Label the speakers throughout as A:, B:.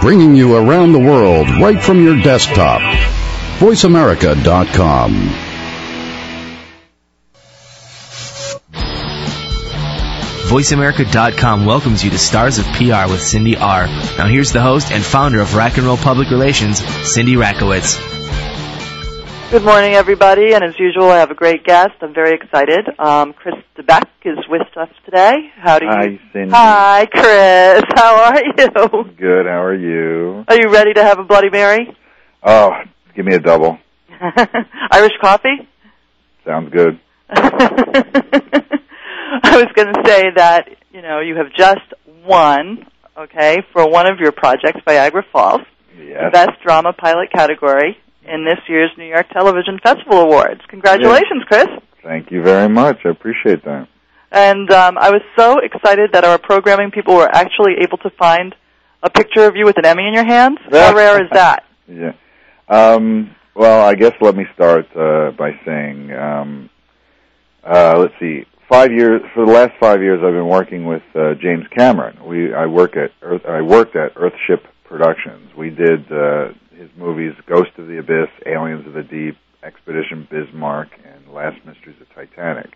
A: bringing you around the world right from your desktop. VoiceAmerica.com.
B: VoiceAmerica.com welcomes you to Stars of PR with Cindy R. Now here's the host and founder of Rack and Roll Public Relations, Cindy Rakowitz.
C: Good morning, everybody, and as usual, I have a great guest. I'm very excited. Um, Chris Debiec is with us today. How do you?
D: Hi, Cindy.
C: Hi, Chris. How are you?
D: Good. How are you?
C: Are you ready to have a Bloody Mary?
D: Oh, give me a double.
C: Irish coffee?
D: Sounds good.
C: I was going to say that you know you have just won, okay, for one of your projects, Viagra Falls,
D: Yes.
C: best drama pilot category in this year's New York Television Festival Awards. Congratulations, Chris.
D: Thank you very much. I appreciate that.
C: And um, I was so excited that our programming people were actually able to find a picture of you with an Emmy in your hands. How rare is that?
D: Yeah. Um, well, I guess let me start uh, by saying, um, uh, let's see. Five years for the last five years, I've been working with uh, James Cameron. We I work at Earth, I worked at Earthship Productions. We did uh, his movies Ghost of the Abyss, Aliens of the Deep, Expedition Bismarck, and Last Mysteries of Titanic.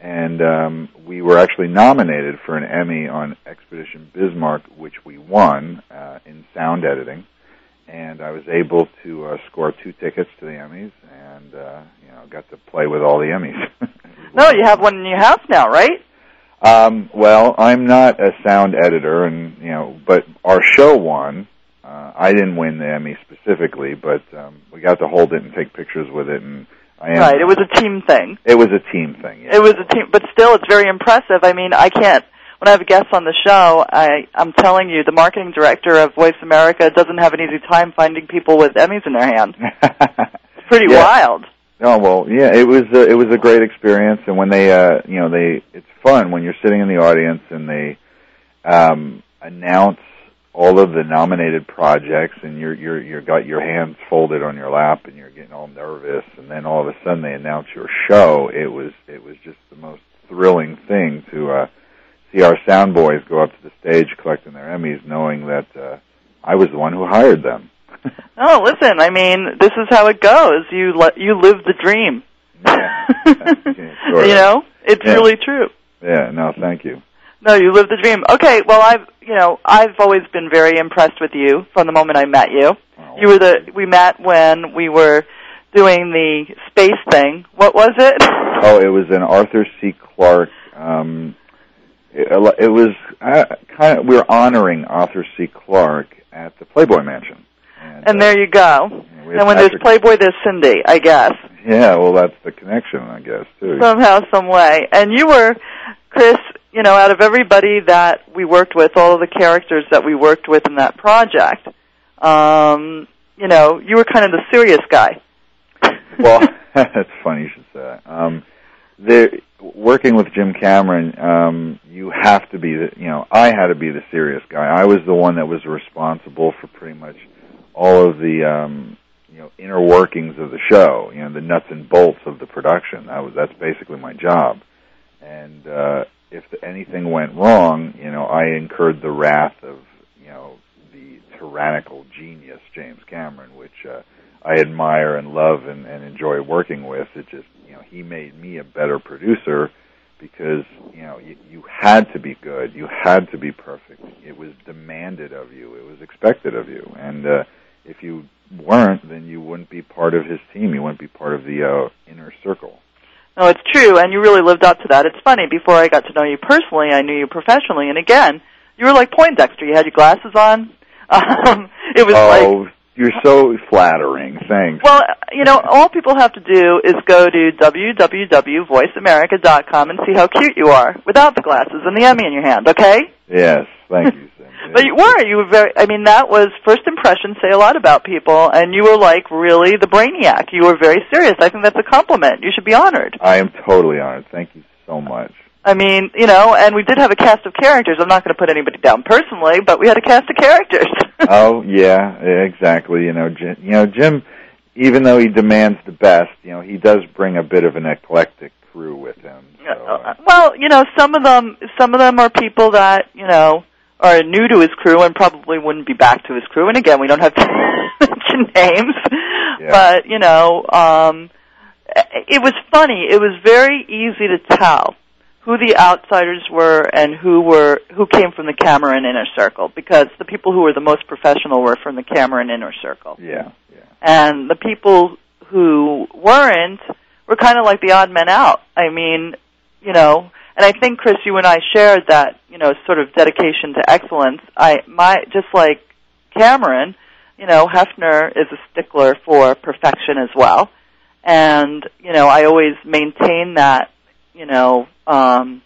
D: And um, we were actually nominated for an Emmy on Expedition Bismarck, which we won uh, in sound editing. And I was able to uh, score two tickets to the Emmys, and uh, you know, got to play with all the Emmys.
C: No, you have one in your house now, right?
D: Um, well, I'm not a sound editor, and you know, but our show won. Uh, I didn't win the Emmy specifically, but um, we got to hold it and take pictures with it, and I am.
C: Right. It was a team thing.
D: It was a team thing. Yeah.
C: It was a team, but still, it's very impressive. I mean, I can't. When I have a guest on the show, I, I'm telling you, the marketing director of Voice America doesn't have an easy time finding people with Emmys in their hand. It's pretty
D: Yeah.
C: wild.
D: Oh well, yeah, it was a, it was a great experience, and when they, uh, you know, they, it's fun when you're sitting in the audience and they um, announce all of the nominated projects, and you're you're you're got your hands folded on your lap, and you're getting all nervous, and then all of a sudden they announce your show. It was it was just the most thrilling thing to uh, see our sound boys go up to the stage collecting their Emmys, knowing that uh, I was the one who hired them.
C: Oh, listen. I mean, this is how it goes. You le- you live the dream.
D: Yeah.
C: You know, it's
D: Yeah.
C: really true.
D: Yeah, no, thank you.
C: No, you live the dream. Okay, well, I've you know I've always been very impressed with you from the moment I met you.
D: Oh,
C: You were the we met when we were doing the space thing. What was it?
D: Oh, it was an Arthur C. Clarke. Um, it, it was uh, kind of we were honoring Arthur C. Clarke at the Playboy Mansion. And,
C: And
D: uh,
C: there you go.
D: had
C: And when there's Playboy, there's Cindy, I guess.
D: yeah, well, that's the connection, I guess, too.
C: Somehow, some way. And you were, Chris, you know, out of everybody that we worked with, all of the characters that we worked with in that project, um, you know, you were kind of the serious guy.
D: well, that's funny you should say that. Um, there, working with Jim Cameron, um, you have to be the, you know, I had to be the serious guy. I was the one that was responsible for pretty much all of the, um, you know, inner workings of the show, you know, the nuts and bolts of the production. That was, that's basically my job. And, uh, if anything went wrong, you know, I incurred the wrath of, you know, the tyrannical genius, James Cameron, which, uh, I admire and love and, and enjoy working with. It just, you know, he made me a better producer because, you know, you, you had to be good. You had to be perfect. It was demanded of you. It was expected of you. And, uh, if you weren't, then you wouldn't be part of his team. You wouldn't be part of the, uh, inner circle.
C: No, it's true, and you really lived up to that. It's funny, before I got to know you personally, I knew you professionally, and again, you were like Poindexter. You had your glasses on. Um, it was like
D: oh, you're so flattering. Thanks.
C: Well, you know, all people have to do is go to www.voiceamerica.com and see how cute you are without the glasses and the Emmy in your hand, okay?
D: yes, thank you.
C: But you were, you were very, I mean, that was, first impressions say a lot about people, and you were like really the brainiac. You were very serious. I think that's a compliment. You should be honored.
D: I am totally honored. Thank you so much.
C: I mean, you know, and we did have a cast of characters. I'm not going to put anybody down personally, but we had a cast of characters.
D: oh yeah, exactly. You know, Jim, you know Jim. Even though he demands the best, you know he does bring a bit of an eclectic crew with him. So, uh,
C: well, you know, some of them, some of them are people that you know are new to his crew and probably wouldn't be back to his crew. And again, we don't have to mention names,
D: Yeah.
C: but you know, um, it was funny. It was very easy to tell who the outsiders were and who were who came from the Cameron inner circle because the people who were the most professional were from the Cameron inner circle,
D: Yeah, yeah.
C: and the people who weren't were kind of like the odd men out. I mean, you know, and I think Chris, you and I shared that you know sort of dedication to excellence. I my just like Cameron, you know, Hefner is a stickler for perfection as well, and you know I always maintain that you know um,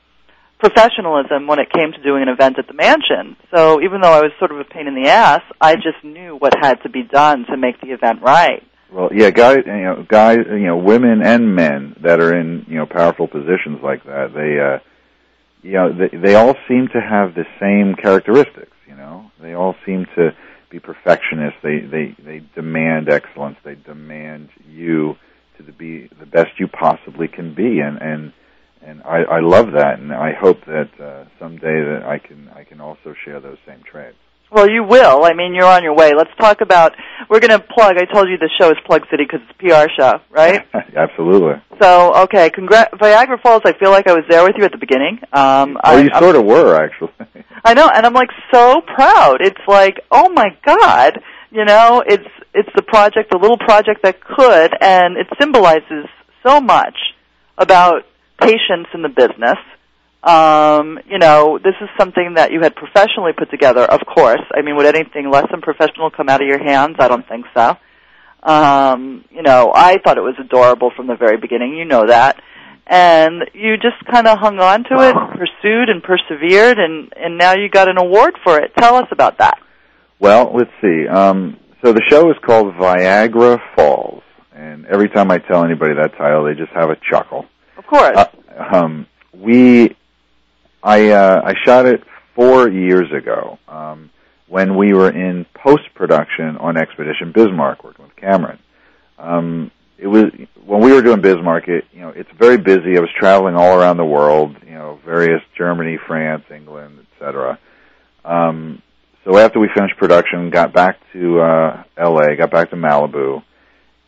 C: professionalism when it came to doing an event at the mansion. So even though I was sort of a pain in the ass, I just knew what had to be done to make the event right.
D: Well, yeah, guys, you know, guys, you know, women and men that are in, you know, powerful positions like that, they, uh, you know, they, they all seem to have the same characteristics. You know, they all seem to be perfectionists. They, they, they demand excellence. They demand you to be the best you possibly can be, and and and I, I love that, and I hope that uh, someday that I can I can also share those same traits.
C: Well, you will. I mean, you're on your way. Let's talk about. We're going to plug. I told you the show is Plug City because it's a PR show, right?
D: Absolutely.
C: So, okay, congrat. Viagra Falls. I feel like I was there with you at the beginning. Um,
D: Well,
C: I,
D: you
C: I'm-
D: sort of were actually.
C: I know, and I'm like so proud. It's like, oh my god, you know, it's it's the project, the little project that could, and it symbolizes so much about patience in the business. Um, you know, this is something that you had professionally put together, of course. I mean, would anything less than professional come out of your hands? I don't think so. Um, you know, I thought it was adorable from the very beginning. You know that. And you just kind of hung on to it, pursued and persevered, and, and now you got an award for it. Tell us about that.
D: Well, let's see. Um, so the show is called Viagra Falls, and every time I tell anybody that title, they just have a chuckle.
C: Of course.
D: Uh, um, we, I, uh, I shot it four years ago um, when we were in post production on Expedition Bismarck, working with Cameron. Um, it was when we were doing Bismarck. It, you know, it's very busy. I was traveling all around the world. You know, various Germany, France, England, etc. Um, so after we finished production, got back to uh, L.A., got back to Malibu,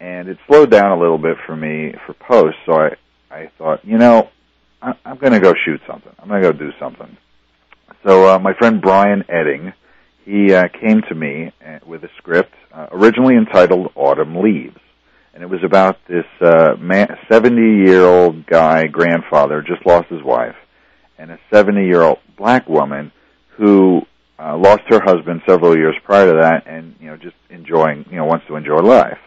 D: and it slowed down a little bit for me for post. So I, I thought, you know, I, I'm going to go shoot something. I'm going to go do something. So uh, my friend Brian Edding, he uh, came to me uh, with a script uh, originally entitled Autumn Leaves, and it was about this uh, 70-year-old guy, grandfather, just lost his wife, and a 70-year-old black woman who uh, lost her husband several years prior to that, and you know, just enjoying, you know, wants to enjoy life.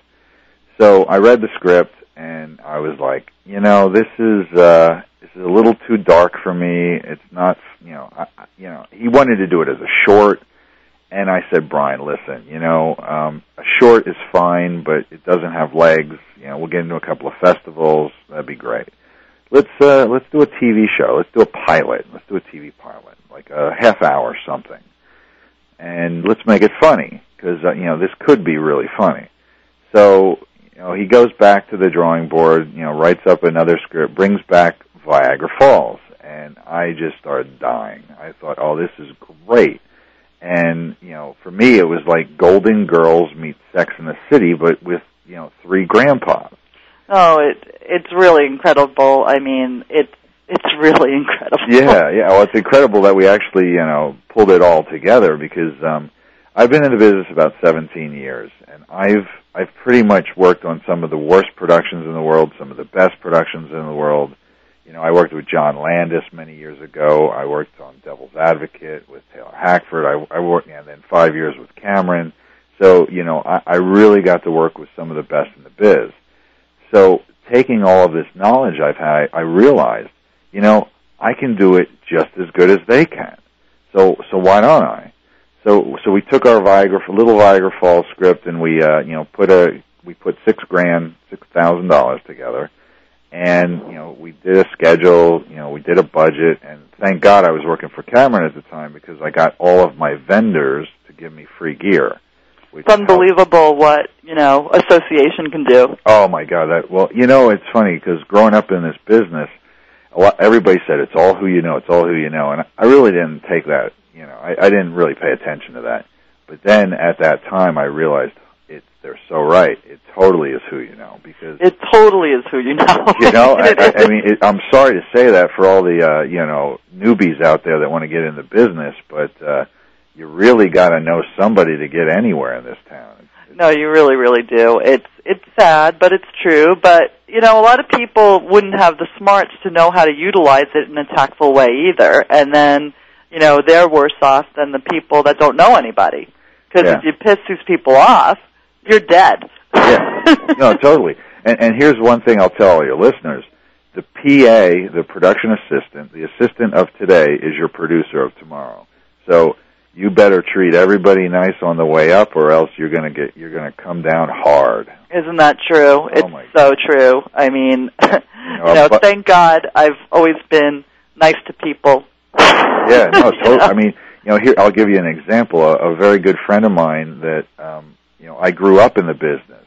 D: So I read the script, and I was like, you know, this is uh, this is a little too dark for me. It's not, you know, I, you know, he wanted to do it as a short, and I said, Brian, listen, you know, um, a short is fine, but it doesn't have legs. You know, we'll get into a couple of festivals. That'd be great. Let's uh, let's do a TV show. Let's do a pilot. Let's do a TV pilot, like a half hour or something, and let's make it funny because uh, you know this could be really funny. So you know he goes back to the drawing board. You know, writes up another script, brings back Viagra Falls, and I just started dying. I thought, oh, this is great. And you know, for me, it was like Golden Girls meets Sex in the City, but with you know three grandpas.
C: Oh, it it's really incredible. I mean, it's it's really incredible.
D: Yeah, yeah. Well, it's incredible that we actually, you know, pulled it all together because um, I've been in the business about 17 years, and I've I've pretty much worked on some of the worst productions in the world, some of the best productions in the world. You know, I worked with John Landis many years ago. I worked on Devil's Advocate with Taylor Hackford. I, I worked, and then five years with Cameron. So, you know, I, I really got to work with some of the best in the biz. So, taking all of this knowledge I've had, I realized, you know, I can do it just as good as they can. So, so why don't I? So, so we took our Viagra, little Viagra Falls script, and we, uh, you know, put a, we put six grand, six thousand dollars together, and you know, we did a schedule, you know, we did a budget, and thank God I was working for Cameron at the time because I got all of my vendors to give me free gear. Which
C: It's unbelievable what you know association can do.
D: Oh my God! That well, you know, it's funny because growing up in this business, a lot, everybody said it's all who you know. It's all who you know, and I really didn't take that you know, I, I didn't really pay attention to that. But then at that time, I realized it's they're so right. It totally is who you know because
C: It totally is who you know.
D: you know. I, I, I mean, it, I'm sorry to say that for all the uh, you know newbies out there that want to get in the business, but uh, you really got to know somebody to get anywhere in this town.
C: No, you really, really do. It's it's sad, but it's true. But you know, a lot of people wouldn't have the smarts to know how to utilize it in a tactful way either, and then you know they're worse off than the people that don't know anybody. Because
D: Yeah.
C: if you piss these people off, you're dead.
D: Yeah. no, totally. And, and here's one thing I'll tell all your listeners: the PA, the production assistant, the assistant of today, is your producer of tomorrow. So you better treat everybody nice on the way up, or else you're gonna get you're gonna come down hard.
C: Isn't that true?
D: Oh,
C: it's so true. I mean, you know,
D: but-
C: thank God I've always been nice to people.
D: Yeah, no, totally.
C: know?
D: I mean, you know, here I'll give you an example. A, a very good friend of mine that um, you know I grew up in the business.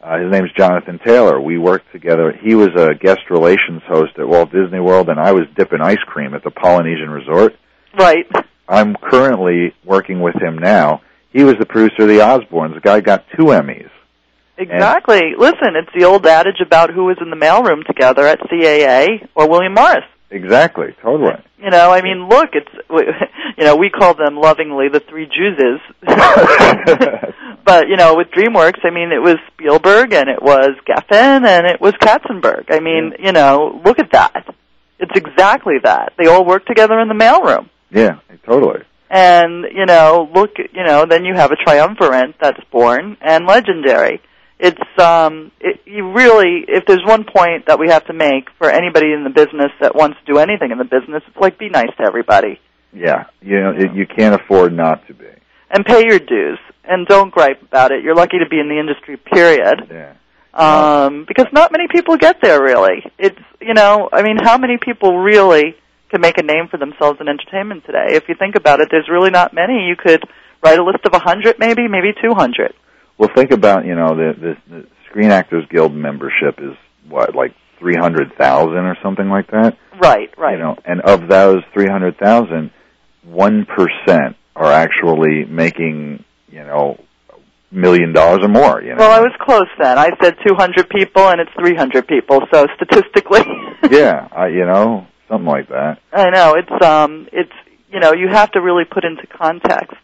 D: Uh, his name's Jonathan Taylor. We worked together. He was a guest relations host at Walt Disney World, and I was dipping ice cream at the Polynesian Resort.
C: right.
D: I'm currently working with him now. He was the producer of the Osbournes. The guy got two Emmys.
C: Exactly. Listen, it's the old adage about who was in the mailroom together at CAA or William Morris.
D: Exactly, totally.
C: You know, I mean, look, it's you know we call them lovingly the three Juices, but you know with DreamWorks, I mean it was Spielberg and it was Geffen and it was Katzenberg. I mean, you know, look at that. It's exactly that. They all work together in the mailroom.
D: Yeah, totally.
C: and you know look you know then you have a triumvirate that's born and legendary it's um it, you really if there's one point that we have to make for anybody in the business that wants to do anything in the business it's like be nice to everybody.
D: Yeah, you know, it, you can't afford not to be.
C: and pay your dues and don't gripe about it. You're lucky to be in the industry period.
D: Yeah.
C: um because not many people get there really. It's you know i mean how many people really can make a name for themselves in entertainment today? If you think about it there's really not many. You could write a list of a hundred maybe maybe two hundred
D: Well, think about you know the, the the Screen Actors Guild membership is what like three hundred thousand or something like that.
C: right right
D: You know, and of those three hundred thousand, one percent are actually making you know million dollars or more. You know.
C: well i was close then i said two hundred people and it's three hundred people so statistically
D: yeah, I, you know, something like that.
C: I know it's um it's you know you have to really put into context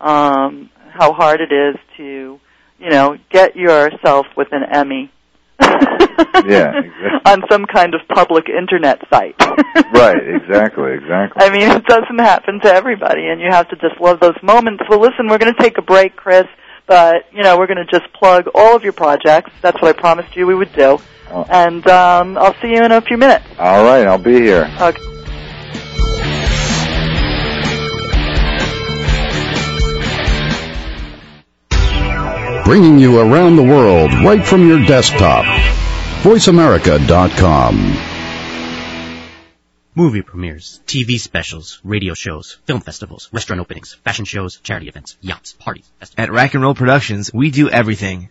C: um how hard it is to you know get yourself with an Emmy.
D: Yeah, exactly.
C: On some kind of public internet site.
D: Right. Exactly. Exactly.
C: I mean, it doesn't happen to everybody, and you have to just love those moments. Well, listen, we're going to take a break, Chris, but you know, we're going to just plug all of your projects. That's what I promised you we would do,
D: Oh.
C: and um, I'll see you in a few minutes.
D: All right, I'll be here.
C: Okay.
A: Bringing you around the world right from your desktop. VoiceAmerica.com.
E: Movie premieres, TV specials, radio shows, film festivals, restaurant openings, fashion shows, charity events, yachts, parties, festivals,
B: At Rack and Roll Productions, we do everything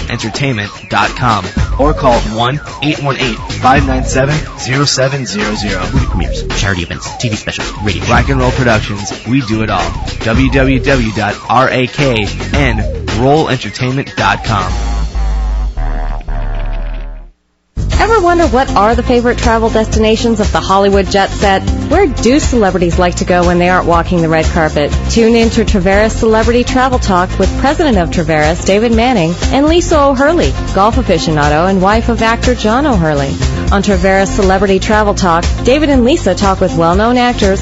B: entertainment.com, or call 1-818-597-0700.
E: Movie premieres, charity events, TV specials, radio.
B: Rock and Roll Productions, we do it all. www.raknrollentertainment.com.
F: Ever wonder what are the favorite travel destinations of the Hollywood jet set? Where do celebrities like to go when they aren't walking the red carpet? Tune in to Traveris Celebrity Travel Talk with President of Traveris, David Manning, and Lisa O'Hurley, golf aficionado and wife of actor John O'Hurley. On Traveris Celebrity Travel Talk, David and Lisa talk with well-known actors,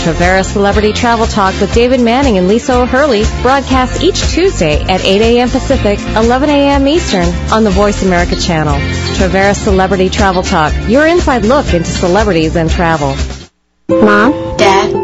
F: Travera Celebrity Travel Talk with David Manning and Lisa O'Hurley broadcasts each Tuesday at 8 a.m. Pacific, 11 a.m. Eastern on the Voice America channel. Travera Celebrity Travel Talk, your inside look into celebrities and travel.
G: Mom? Dad?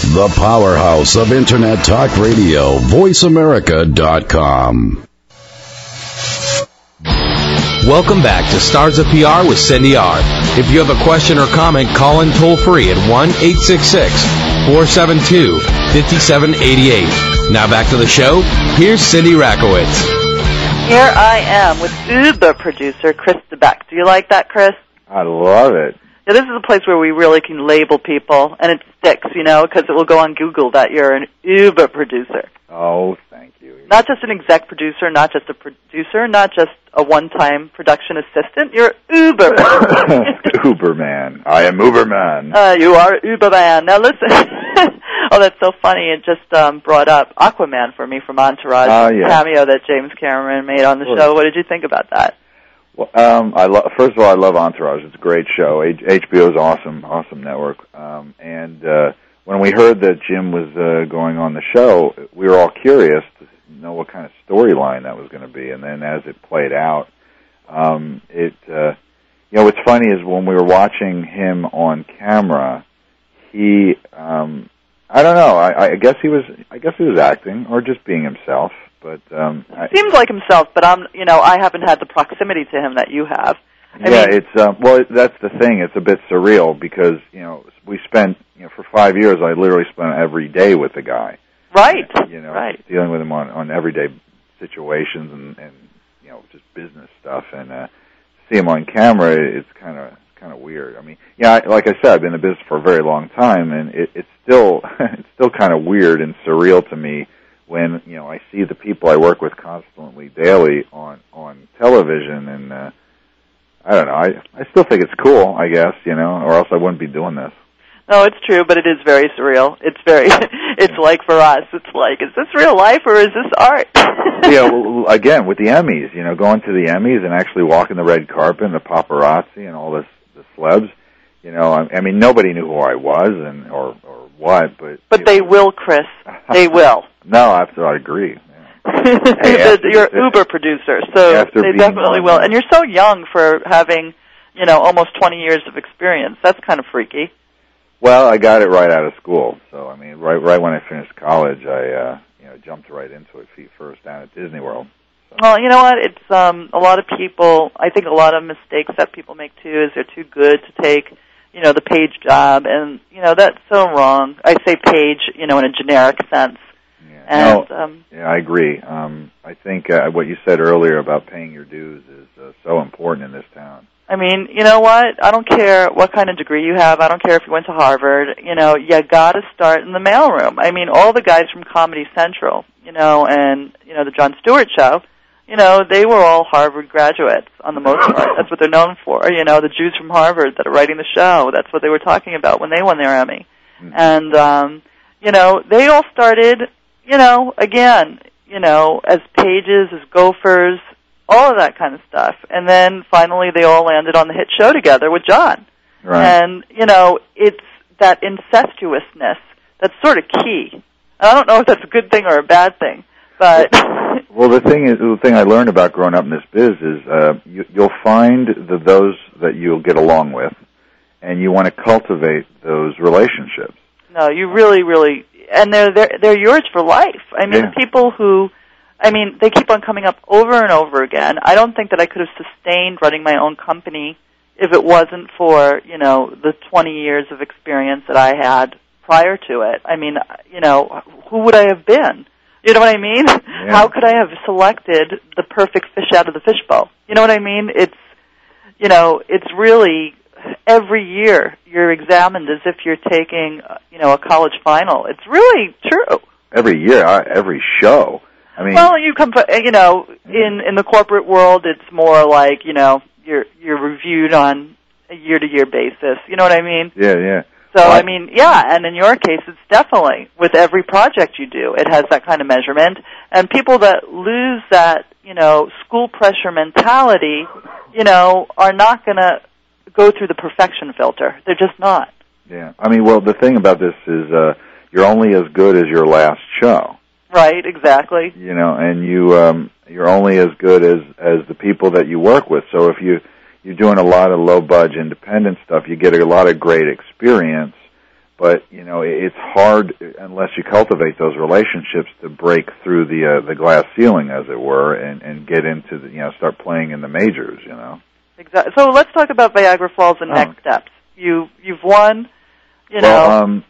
A: The powerhouse of Internet Talk Radio, VoiceAmerica.com.
H: Welcome back to Stars of PR with Cindy R. If you have a question or comment, call in toll free at 1 866 472 5788. Now back to the show. Here's Cindy Rakowitz.
C: Here I am with Uber producer Chris Debiec. Do you like that, Chris?
D: I love it.
C: Yeah, this is a place where we really can label people, and it sticks, you know, because it will go on Google that you're an Uber producer.
D: Oh, thank you.
C: Not just an exec producer, not just a producer, not just a one-time production assistant. You're Uber.
D: Uberman. I am Uberman.
C: Uh, you are Uberman. Now listen. oh, that's so funny. It just um, brought up Aquaman for me from Entourage,
D: Oh, yeah.
C: cameo that James Cameron made on the show. What did you think about that?
D: Well, um, I lo- first of all, I love Entourage. It's a great show. H- HBO's awesome, awesome network. Um, and uh, when we heard that Jim was uh, going on the show, we were all curious to know what kind of storyline that was going to be. And then as it played out, um, it uh, you know what's funny is when we were watching him on camera, he um, I don't know. I, I guess he was. I guess he was acting or just being himself. But um, I,
C: Seems like himself, but I'm, you know, I haven't had the proximity to him that you have. I
D: yeah,
C: mean-
D: it's um, well, that's the thing. It's a bit surreal because you know we spent you know for five years. I literally spent every day with the guy.
C: Right.
D: You know,
C: Right.
D: dealing with him on on everyday situations and and you know just business stuff. And uh, see him on camera, it's kind of kind of weird. I mean, yeah, I, like I said, I've been in the business for a very long time, and it, it's still it's still kind of weird and surreal to me when you know I see the people I work with constantly daily on on television and. uh I don't know. I I still think it's cool. I guess you know, or else I wouldn't be doing this.
C: No, it's true, but it is very surreal. It's very, it's like for us, it's like, is this real life or is this art?
D: yeah. Well, again, with the Emmys, you know, going to the Emmys and actually walking the red carpet and the paparazzi and all this the celebs. You know, I, I mean, nobody knew who I was and or or but
C: But they will, Chris. They will.
D: no, I I agree.
C: you're an Uber producer, so they definitely will. And you're so young for having, you know, almost 20 years of experience. That's kind of freaky.
D: Well, I got it right out of school, so I mean, right right when I finished college, I uh, you know jumped right into it feet first down at Disney World.
C: Well, you know what? It's um a lot of people. I think a lot of mistakes that people make too is they're too good to take, you know, the page job, and you know that's so wrong. I say page, you know, in a generic sense. And
D: no,
C: um,
D: yeah, I agree. Um, I think uh, what you said earlier about paying your dues is uh, so important in this town.
C: I mean, you know what? I don't care what kind of degree you have. I don't care if you went to Harvard. You know, you got to start in the mailroom. I mean, all the guys from Comedy Central, you know, and you know the Jon Stewart show. You know, they were all Harvard graduates on the most part. That's what they're known for. You know, the Jews from Harvard that are writing the show. That's what they were talking about when they won their Emmy. And um, you know, they all started. You know, again, you know, as pages, as gophers, all of that kind of stuff. And then finally they all landed on the hit show together with John.
D: Right.
C: And, you know, it's that incestuousness that's sort of key. And I don't know if that's a good thing or a bad thing, but
D: Well, the thing is, the thing I learned about growing up in this biz is uh, you, you'll find the, those that you'll get along with, and you want to cultivate those relationships.
C: no, you really, really, and they're they're they're yours for life. I mean,
D: Yeah.
C: people who, I mean, they keep on coming up over and over again. I don't think that I could have sustained running my own company if it wasn't for, you know, the 20 years of experience that I had prior to it. I mean, you know, who would I have been? You know what I mean?
D: Yeah.
C: How could I have selected the perfect fish out of the fishbowl? You know what I mean? It's, you know, it's really every year you're examined as if you're taking, you know, a college final. It's really true.
D: Every year, every show. I mean,
C: Well, you come, you know, in in the corporate world, it's more like, you know, you're you're reviewed on a year to year basis. You know what I mean?
D: yeah, yeah.
C: So
D: Well,
C: I mean, yeah, and in your case, it's definitely with every project you do, it has that kind of measurement. And people that lose that, you know, school pressure mentality, you know, are not going to go through the perfection filter. They're just not.
D: Yeah. I mean, well, the thing about this is, uh, you're only as good as your last show.
C: Right? Exactly.
D: you know, and you um you're only as good as as the people that you work with. So if you you're doing a lot of low budget independent stuff, you get a lot of great experience, but you know, it's hard unless you cultivate those relationships to break through the uh, the glass ceiling as it were and and get into the you know, start playing in the majors, you know.
C: Exactly. So let's talk about Viagra Falls and
D: Oh.
C: next steps. You you've won. You know.
D: Well, um,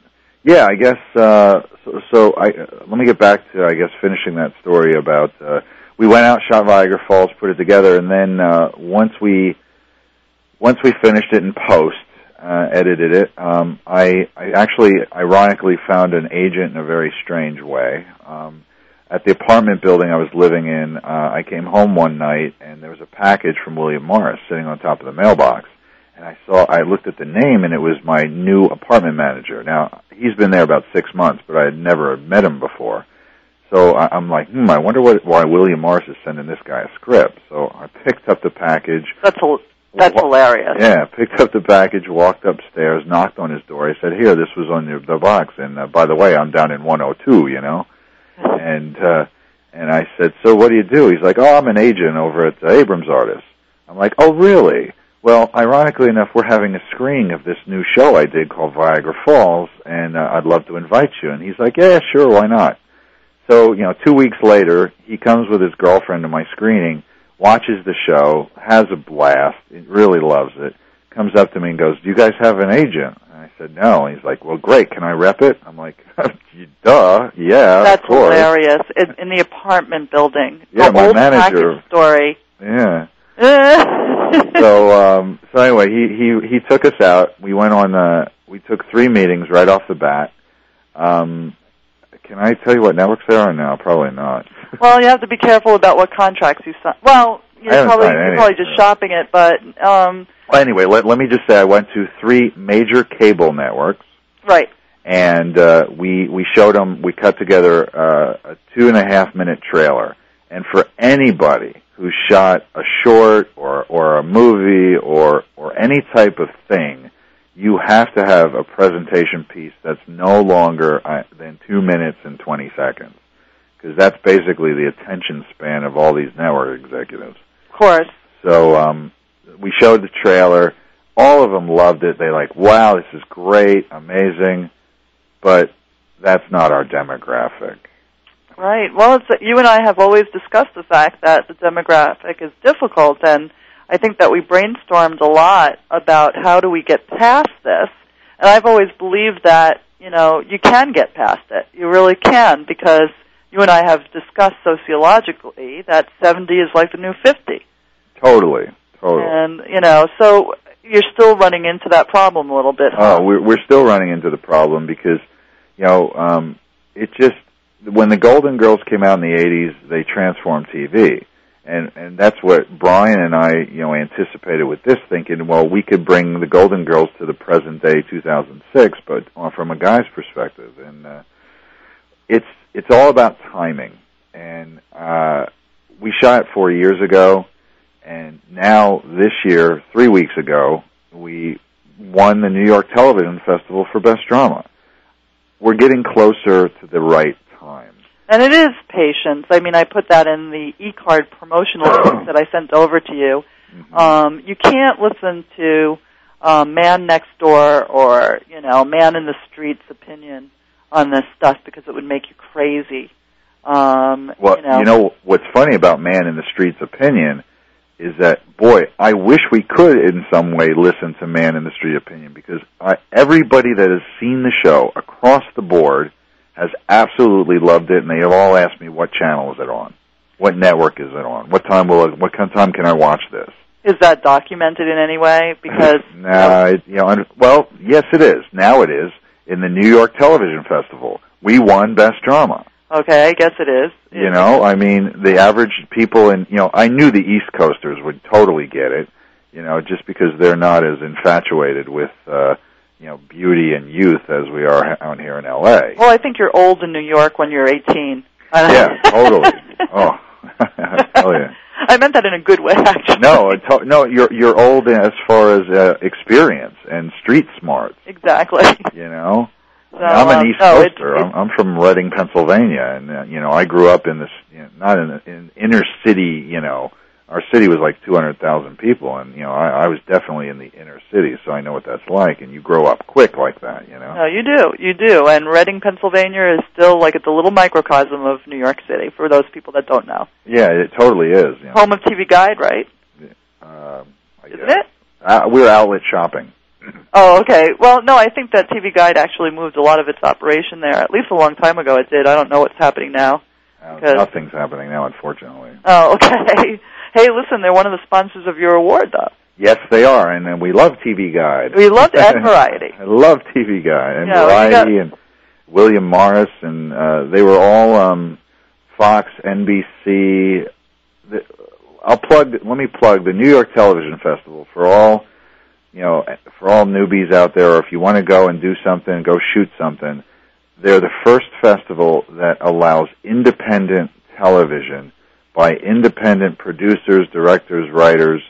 D: yeah, I guess. Uh, so, so I uh, let me get back to I guess finishing that story about. Uh, we went out, shot Viagra Falls, put it together, and then uh, once we once we finished it in post, uh, edited it. Um, I, I actually, ironically, found an agent in a very strange way. Um, at the apartment building I was living in, uh, I came home one night and there was a package from William Morris sitting on top of the mailbox. And I saw, I looked at the name and it was my new apartment manager. Now, he's been there about six months, but I had never met him before. So I, I'm like, hmm, I wonder what, why William Morris is sending this guy a script. So I picked up the package,
C: that's hil- that's
D: Wha-
C: hilarious.
D: yeah, picked up the package, walked upstairs, knocked on his door. I said, "Here, this was on the, the box, and uh, by the way, I'm down in 102, you know." And uh, and I said, "So what do you do?" He's like, "Oh, I'm an agent over at uh, Abrams Artists." I'm like, "Oh, really?" Well, ironically enough, we're having a screening of this new show I did called Viagra Falls, and uh, I'd love to invite you. And he's like, "Yeah, sure, why not?" So, you know, two weeks later, he comes with his girlfriend to my screening, watches the show, has a blast, really loves it, comes up to me and goes, Do you guys have an agent? And I said, No. And he's like, Well, great, can I rep it? I'm like, Duh, yeah,
C: That's
D: of course.
C: hilarious. In, in the apartment building.
D: Yeah,
C: the
D: my manager-
C: story.
D: Yeah. so um so anyway he he he took us out we went on uh we took three meetings right off the bat um can i tell you what networks there are now? probably not
C: well, you have to be careful about what contracts you sign. Well, you're
D: haven't
C: probably you're probably just shopping it, but um,
D: well, anyway let let me just say i went to three major cable networks
C: right.
D: and uh we we showed them we cut together uh, a two and a half minute trailer and for anybody who shot a short or or a movie or or any type of thing you have to have a presentation piece that's no longer uh, than two minutes and 20 seconds. Because that's basically the attention span of all these network executives.
C: Of course.
D: So um, we showed the trailer. All of them loved it. They like, wow, this is great, amazing. But that's not our demographic.
C: Right. Well, it's you and I have always discussed the fact that the demographic is difficult, and I think that we brainstormed a lot about how do we get past this. And I've always believed that you know you can get past it. You really can because you and I have discussed sociologically that 70 is like the new 50.
D: Totally, totally.
C: And, you know, so you're still running into that problem a little bit. huh?
D: Oh, we're we're still running into the problem because, you know, um, it just when the Golden Girls came out in the '80s, they transformed TV, and and that's what Brian and I, you know, anticipated with this, thinking, well, we could bring the Golden Girls to the present day 2006, but uh, from a guy's perspective, and uh, it's it's all about timing, and uh, we shot it four years ago, and now this year, three weeks ago, we won the New York Television Festival for Best Drama. We're getting closer to the right time.
C: And it is patience. I mean, I put that in the e-card promotional that I sent over to you.
D: Mm-hmm.
C: Um, you can't listen to um, man next door or you know man in the street's opinion on this stuff because it would make you crazy. Um,
D: Well,
C: you know,
D: what's funny about Man in the Street's opinion is that boy, I wish we could in some way listen to Man in the Street opinion because I, everybody that has seen the show across the board has absolutely loved it, and they have all asked me what channel is it on, what network is it on, what time will it, what kind of time can I watch this?
C: is that documented in any way? Because
D: Nah, it, you know, well, yes, it is. Now it is in the New York Television Festival. We won Best Drama.
C: okay, I guess it is.
D: You know, I mean, the average people in, you know, I knew the East Coasters would totally get it, you know, just because they're not as infatuated with, uh, you know, beauty and youth as we are out here in L.A.
C: Well, I think you're old in New York when you're 18.
D: Yeah, totally. Oh, hell yeah.
C: I meant that in a good way, actually.
D: No, to- no, you're you're old as far as uh, experience and street smarts.
C: Exactly.
D: You know,
C: So,
D: I'm an
C: um,
D: East
C: no, it's-
D: Coaster. I'm, I'm from Reading, Pennsylvania, and uh, you know I grew up in this, you know, not in in inner city. You know, our city was like 200,000 people, and you know I, I was definitely in the inner city, so I know what that's like. And you grow up quick like that, you know.
C: No, you do, you do. And Reading, Pennsylvania is still like it's a little microcosm of New York City for those people that don't know.
D: Yeah, it totally is. You know.
C: Home of TV Guide, right?
D: Um, I
C: Isn't
D: guess.
C: it?
D: Uh, we're outlet shopping.
C: Oh, okay. Well, no, I think that TV Guide actually moved a lot of its operation there. At least a long time ago it did. I don't know what's happening now.
D: Uh, nothing's happening now, unfortunately.
C: Oh, okay. Hey, listen, they're one of the sponsors of your award, though.
D: Yes, they are, and, and we love TV Guide.
C: We loved and Variety.
D: I love TV Guide and
C: Yeah,
D: Variety and William Morris, and uh, they were all um, Fox, NBC. The, I'll plug. Let me plug the New York Television Festival for all you know for all newbies out there, or if you want to go and do something, go shoot something. They're the first festival that allows independent television by independent producers, directors, writers,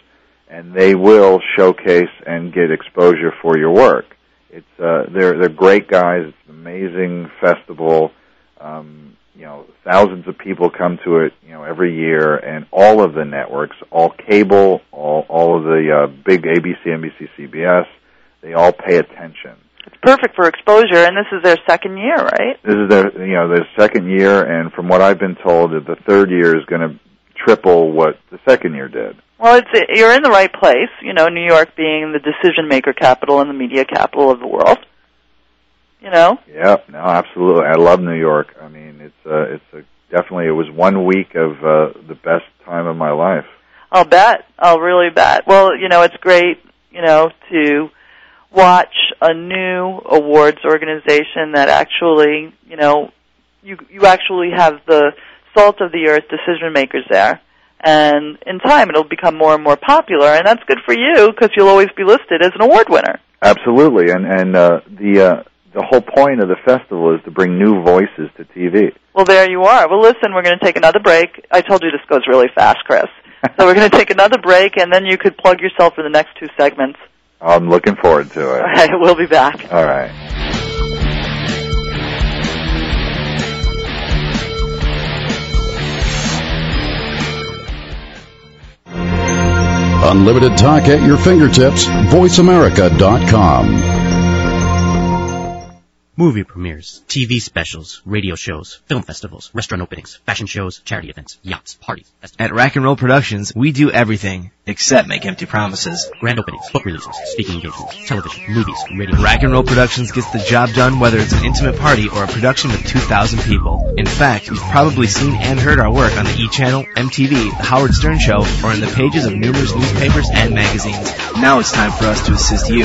D: and they will showcase and get exposure for your work. It's uh, they're they're great guys. It's an amazing festival. Um, you know, thousands of people come to it. You know, every year, and all of the networks, all cable, all all of the uh, big ABC, NBC, CBS, they all pay attention.
C: It's perfect for exposure, and this is their second year, right?
D: This is their you know their second year, and from what I've been told, that the third year is going to triple what the second year did.
C: Well, it's you're in the right place. You know, New York being the decision maker capital and the media capital of the world. You know,
D: Yeah, no, absolutely. I love New York. I mean, it's uh, it's a, definitely it was one week of uh, the best time of my life.
C: I'll bet. I'll really bet. Well, you know, it's great. You know, to watch a new awards organization that actually, you know, you you actually have the salt of the earth decision makers there. And in time, it'll become more and more popular, and that's good for you because you'll always be listed as an award winner.
D: Absolutely, and and uh, the uh, the whole point of the festival is to bring new voices to TV.
C: Well, there you are. Well, listen, we're going to take another break. I told you this goes really fast, Chris. so we're going to take another break, and then you could plug yourself for the next two segments.
D: I'm looking forward to it.
C: All right, we'll be back.
D: All right.
A: Unlimited talk at your fingertips. VoiceAmerica.com.
E: Movie premieres, TV specials, radio shows, film festivals, restaurant openings, fashion shows, charity events, yachts, parties, festivals.
B: At Rack and Roll Productions, we do everything except make empty promises.
E: grand openings, book releases, speaking engagements, television, movies, radio.
B: Rack and Roll Productions gets the job done whether it's an intimate party or a production with 2,000 people. In fact, you've probably seen and heard our work on the E! Channel, MTV, The Howard Stern Show, or in the pages of numerous newspapers and magazines. Now it's time for us to assist you.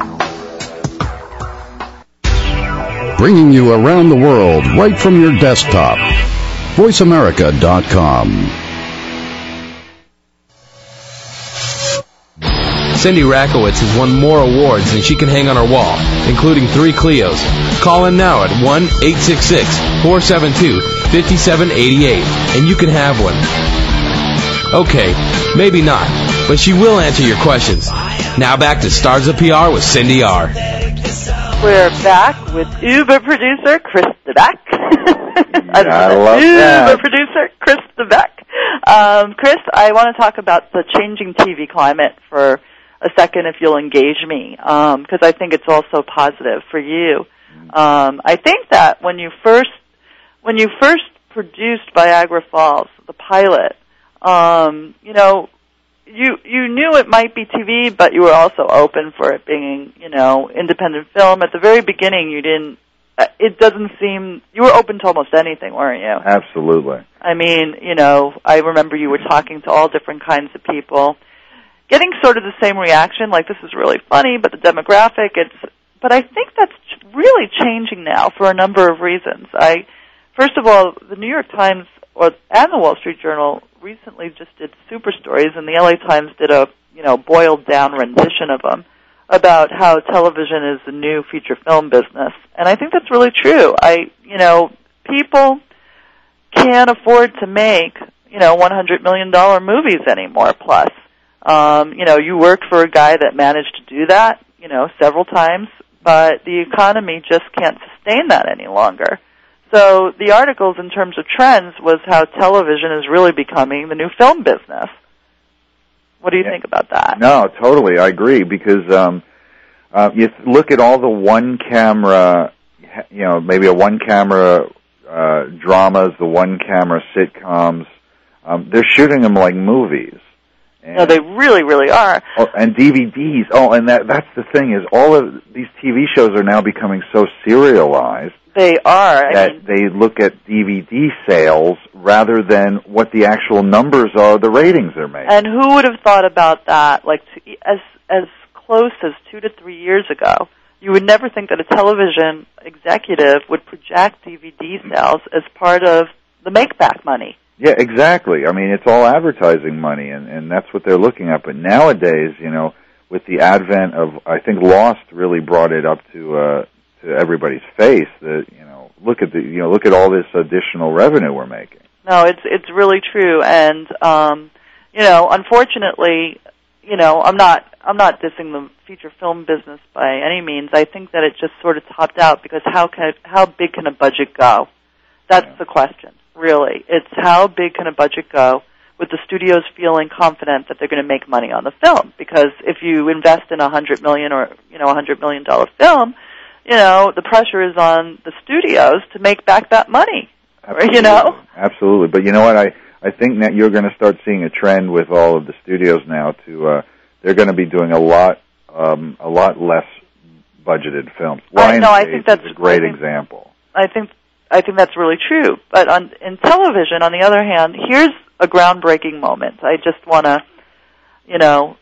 A: Bringing you around the world right from your desktop. VoiceAmerica.com.
H: Cindy Rakowitz has won more awards than she can hang on her wall, including three Clios. Call in now at 1-866-472-5788 and you can have one. Okay, maybe not, but she will answer your questions. Now back to Stars of PR with Cindy R.
C: We're back with Uber producer Chris Debiec. I,
D: love
C: Uber
D: that.
C: producer Chris Debiec. Um, Chris, I want to talk about the changing TV climate for a second, if you'll engage me, because I think it's also positive for you. Um, I think that when you first when you first produced Viagra Falls, the pilot, um, you know, you you knew it might be TV, but you were also open for it being, you know, independent film. At the very beginning, you didn't. uh, It doesn't seem you were open to almost anything, weren't you?
D: Absolutely.
C: I mean, you know, I remember you were talking to all different kinds of people, getting sort of the same reaction, like this is really funny, but the demographic, it's. But I think that's really changing now for a number of reasons. I, first of all, the New York Times or and the Wall Street Journal recently just did super stories, and the LA Times did a you know boiled down rendition of them about how television is the new feature film business, and I think that's really true. I you know people can't afford to make you know one hundred million dollar movies anymore. Plus, um, you know, you worked for a guy that managed to do that, you know, several times, but the economy just can't sustain that any longer. So the articles in terms of trends was how television is really becoming the new film business. What do you
D: Yeah.
C: think about that?
D: No, totally. I agree because um, uh, you look at all the one camera, you know, maybe a one camera uh, dramas, the one camera sitcoms. Um, they're shooting them like movies. And,
C: No, they really, really are.
D: oh, and DVDs. Oh, and that that's the thing is all of these TV shows are now becoming so serialized
C: They are. I
D: that
C: mean,
D: they look at DVD sales rather than what the actual numbers are, the ratings they're making.
C: and who would have thought about that? Like to, as as close as two to three years ago, you would never think that a television executive would project DVD sales as part of the make back money.
D: Yeah, exactly. I mean, it's all advertising money, and and that's what they're looking at. But nowadays, you know, with the advent of, I think Lost really brought it up to uh, to everybody's face that you know, look at the you know, look at all this additional revenue we're making.
C: No, it's it's really true, and um, you know, unfortunately, you know, I'm not I'm not dissing the feature film business by any means. I think that it just sort of topped out because how can how big can a budget go? That's
D: Yeah.
C: the question, really. It's how big can a budget go with the studios feeling confident that they're going to make money on the film? Because if you invest in a hundred million or you know a hundred million dollar film, you know the pressure is on the studios to make back that money. You know?
D: absolutely. But you know what? I I think that you're going to start seeing a trend with all of the studios now to uh, they're going to be doing a lot um, a lot less budgeted films.
C: I know, I think that's-
D: a great
C: I think-
D: example.
C: I think I think that's really true. But on in television, on the other hand, here's a groundbreaking moment. I just want to, you know,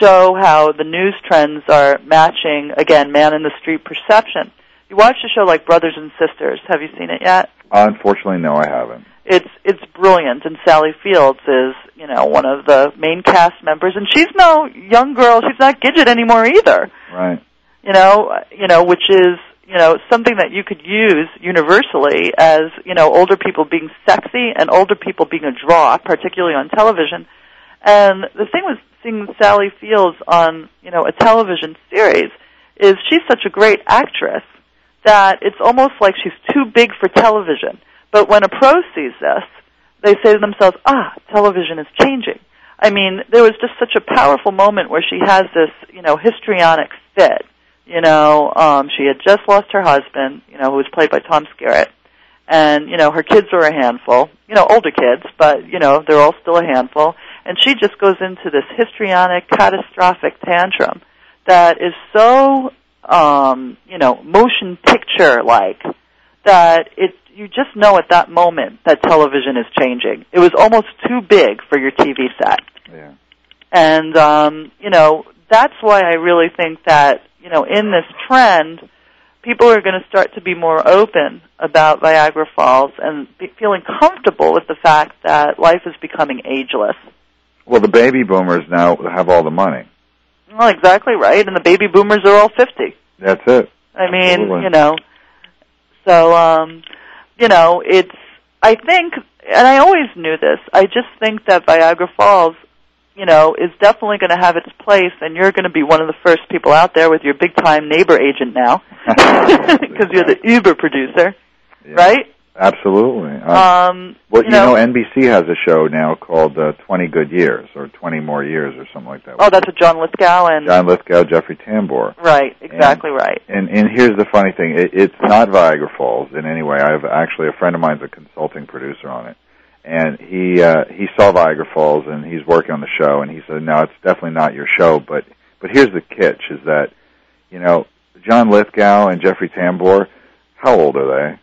C: show how the news trends are matching again man in the street perception. you watch a show like Brothers and Sisters. Have you seen it yet?
D: Unfortunately, no, I haven't.
C: It's it's brilliant, and Sally Fields is you know one of the main cast members, and she's no young girl. She's not Gidget anymore either.
D: Right.
C: You know, you know, which is you know something that you could use universally as you know older people being sexy and older people being a draw, particularly on television. And the thing with seeing Sally Fields on you know a television series is she's such a great actress that it's almost like she's too big for television. But when a pro sees this, they say to themselves, "Ah, television is changing." I mean, there was just such a powerful moment where she has this, you know, histrionic fit. You know, um, she had just lost her husband, you know, who was played by Tom Skerritt, and you know, her kids are a handful. You know, older kids, but you know, they're all still a handful. And she just goes into this histrionic, catastrophic tantrum that is so, um, you know, motion picture like that it you just know at that moment that television is changing. It was almost too big for your TV set.
D: Yeah.
C: And um, you know, that's why I really think that, you know, in this trend, people are going to start to be more open about Viagra Falls and be feeling comfortable with the fact that life is becoming ageless.
D: Well, the baby boomers now have all the money.
C: Well, exactly right, and the baby boomers are all 50.
D: That's it.
C: I mean,
D: Absolutely.
C: you know, so um, you know, it's. I think, and I always knew this. I just think that Viagra Falls, you know, is definitely going to have its place, and you're going to be one of the first people out there with your big time neighbor agent now, because you're the Uber producer, right?
D: Absolutely. Um,
C: Um,
D: well,
C: you
D: know,
C: know-
D: NBC has a show now called uh, 20 Good Years or 20 More Years or something like that.
C: Oh, that's with John Lithgow and
D: John Lithgow, Jeffrey Tambor.
C: right, exactly right.
D: And and here's the funny thing: it, it's not Viagra Falls in any way. I have actually a friend of mine's a consulting producer on it, and he uh, he saw Viagra Falls and he's working on the show, and he said, "No, it's definitely not your show." But but here's the catch: is that you know John Lithgow and Jeffrey Tambor, how old are they?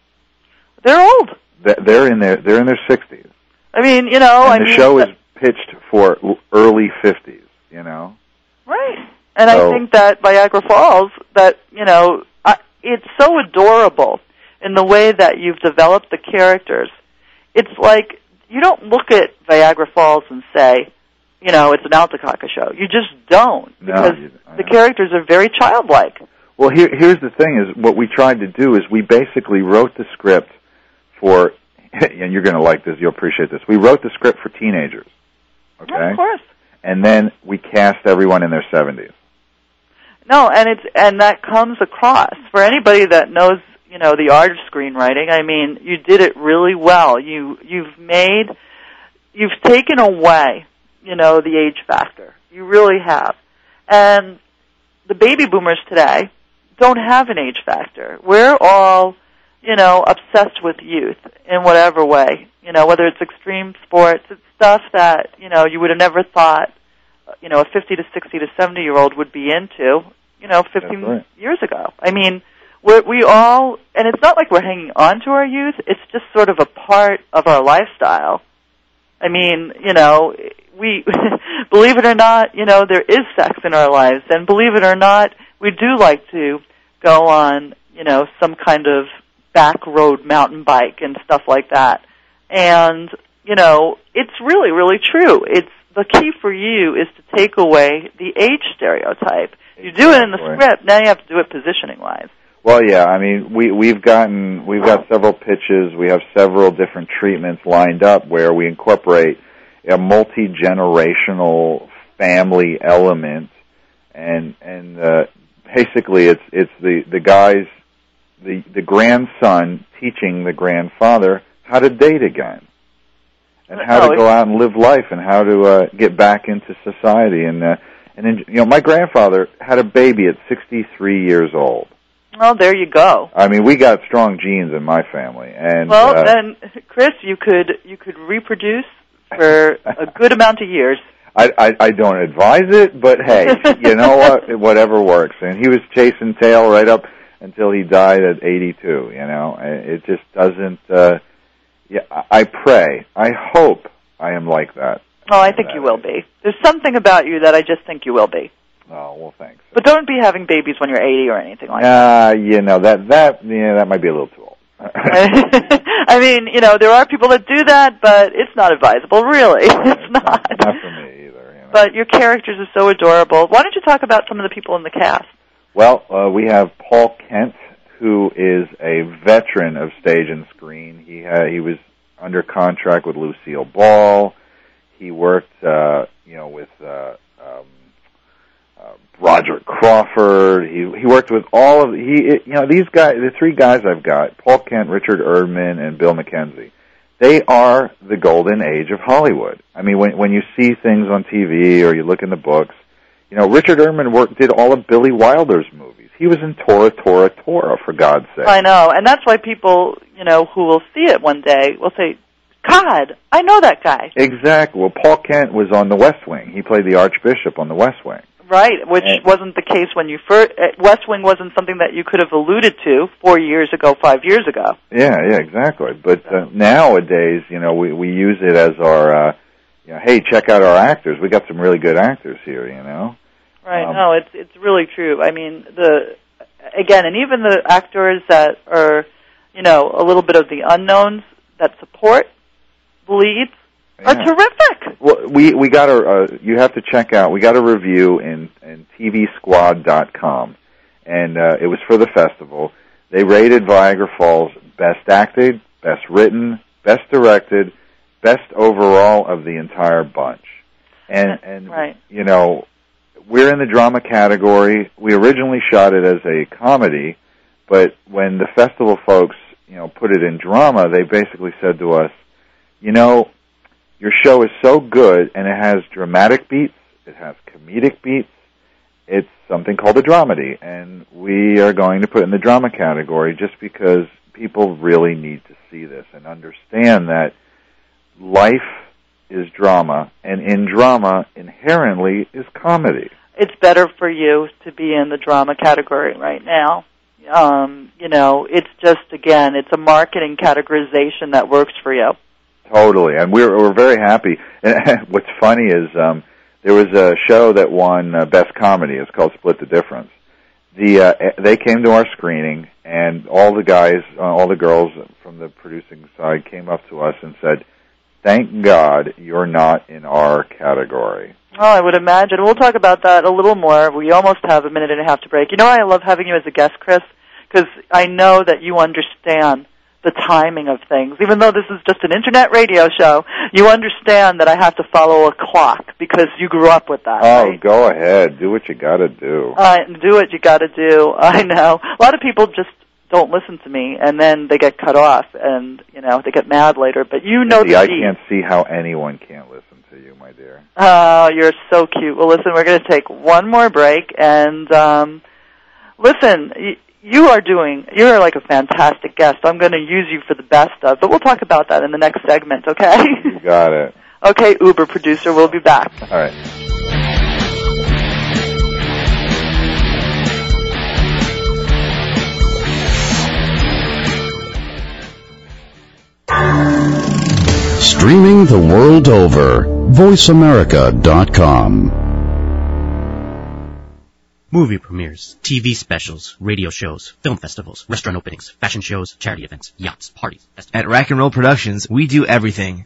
C: They're old.
D: They- They're in their they're in their sixties,
C: I mean, you know,
D: and
C: I
D: the
C: mean,
D: show is pitched for early fifties. You know,
C: Right. And
D: So-
C: I think that Viagra Falls, that, you know, I, it's so adorable in the way that you've developed the characters. It's like, you don't look at Viagra Falls and say, you know, it's an Altacaca show. You just don't.
D: No,
C: Because
D: you-
C: the characters are very childlike.
D: Well, here, here's the thing: is what we tried to do is we basically wrote the script for, and you're going to like this. You'll appreciate this. We wrote the script for teenagers, okay,
C: Of course.
D: and then we cast everyone in their 70s.
C: No, and it's and that comes across for anybody that knows, you know, the art of screenwriting. I mean, you did it really well. You you've made you've taken away, you know, the age factor. You really have. And the baby boomers today don't have an age factor. We're all, you know, obsessed with youth in whatever way. You know, whether it's extreme sports, it's stuff that, you know, you would have never thought you know, a 50 to 60 to 70 year old would be into, you know, 15
D: right.
C: years ago. I mean, we're, we all, and it's not like we're hanging on to our youth, it's just sort of a part of our lifestyle. I mean, you know, we, believe it or not, you know, there is sex in our lives, and believe it or not, we do like to go on, you know, some kind of back road mountain bike and stuff like that. And, you know, it's really, really true. It's, the key for you is to take away the age stereotype. You do it in the script, now you have to do it positioning wise.
D: Well, yeah, I mean, we we've gotten we've got several pitches. We have several different treatments lined up where we incorporate a multi generational family element, and and uh, basically it's it's the the guys the the grandson teaching the grandfather how to date again and how to go out and live life and how to uh, get back into society and uh, and then, you know my grandfather had a baby at 63 years old.
C: Well, there you go.
D: I mean, we got strong genes in my family, and
C: well,
D: uh,
C: then, Chris, you could you could reproduce for a good amount of years.
D: I, I I don't advise it, but hey, you know what? Whatever works. And he was chasing tail right up until he died at 82. You know, it just doesn't. uh Yeah, I pray, I hope I am like that.
C: Oh, I think you will be. There's something about you that I just think you will be.
D: Oh well, thanks.
C: But don't be having babies when you're 80 or anything like that.
D: Uh, you know that that yeah, that might be a little too old.
C: I mean, you know, there are people that do that, but it's not advisable, really. It's not.
D: Not for me either. You know.
C: But your characters are so adorable. Why don't you talk about some of the people in the cast?
D: Well, uh, we have Paul Kent, who is a veteran of stage and screen. He had, he was under contract with Lucille Ball. He worked, uh, you know, with uh, um, uh, Roger Crawford. He he worked with all of he you know these guys the three guys I've got Paul Kent, Richard Erdman, and Bill McKenzie. They are the golden age of Hollywood. I mean, when when you see things on TV or you look in the books, you know Richard Erdman worked did all of Billy Wilder's movies. He was in Tora Tora Tora for God's sake.
C: I know, and that's why people, you know, who will see it one day will say, "God, I know that guy."
D: Exactly. Well, Paul Kent was on The West Wing. He played the Archbishop on The West Wing.
C: Right, which wasn't the case when you first. uh, West Wing wasn't something that you could have alluded to four years ago, five years ago.
D: Yeah, yeah, exactly. But uh, nowadays, you know, we we use it as our, uh, you know, hey, check out our actors. We got some really good actors here, you know.
C: Right.
D: Um,
C: no, it's it's really true. I mean, the again, and even the actors that are, you know, a little bit of the unknowns that support leads are terrific.
D: Well, we we got a uh, you have to check out. We got a review in in tvsquad.com, and uh, it was for the festival. They rated Viagra Falls best acted, best written, best directed, best overall of the entire bunch. And and
C: Right.
D: you know, we're in the drama category. We originally shot it as a comedy, but when the festival folks, you know, put it in drama, they basically said to us, you know, your show is so good and it has dramatic beats, it has comedic beats. It's something called a dramedy, and we are going to put in the drama category just because people really need to see this and understand that life is drama, and in drama inherently is comedy.
C: It's better for you to be in the drama category right now. Um, you know, it's just again, it's a marketing categorization that works for you.
D: Totally, and we're we're very happy. And what's funny is um, there was a show that won uh, best comedy. It's called Split the Difference. The uh, they came to our screening, and all the guys, uh, all the girls from the producing side came up to us and said, "Thank God you're not in our category."
C: Oh, I would imagine. We'll talk about that a little more. We almost have a minute and a half to break. You know, I love having you as a guest, Chris, because I know that you understand the timing of things. Even though this is just an internet radio show, you understand that I have to follow a clock because you grew up with that.
D: Oh,
C: right?
D: go ahead, do what you got to do.
C: Uh, do what you got to do. I know. A lot of people just don't listen to me, and then they get cut off, and you know they get mad later. But you know
D: See,
C: the
D: I can't see how anyone can't listen to you, my dear.
C: Oh, you're so cute. Well, listen, we're going to take one more break, and um, listen, y- you are doing. You're like a fantastic guest. I'm going to use you for the best of, but we'll talk about that in the next segment. Okay?
D: You got it.
C: okay, Uber producer, we'll be back.
D: All right.
A: Streaming the world over. VoiceAmerica.com.
E: Movie premieres, TV specials, radio shows, film festivals, restaurant openings, fashion shows, charity events, yachts, parties,
B: At Rack and Roll Productions, we do everything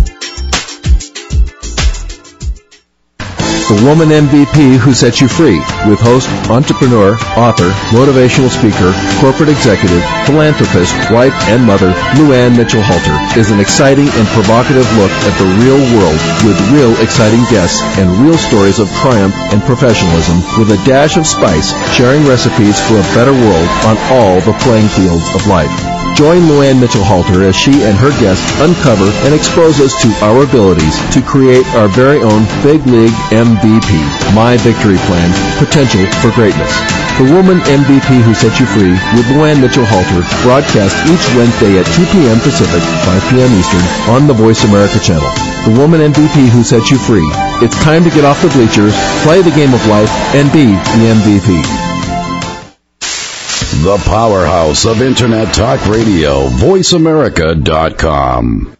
H: The Woman MVP Who Sets You Free with host, entrepreneur, author, motivational speaker, corporate executive, philanthropist, wife, and mother, Luann Mitchell Halter is an exciting and provocative look at the real world with real exciting guests and real stories of triumph and professionalism with a dash of spice, sharing recipes for a better world on all the playing fields of life. Join Luann Mitchell Halter as she and her guests uncover and expose us to our abilities to create our very own Big League MVP, My Victory Plan, Potential for Greatness. The Woman MVP Who Set You Free with Luann Mitchell Halter broadcast each Wednesday at 2 p.m. Pacific, 5 p.m. Eastern on the Voice America channel. The Woman MVP Who Set You Free. It's time to get off the bleachers, play the game of life, and be the MVP.
A: The powerhouse of Internet Talk Radio, VoiceAmerica.com.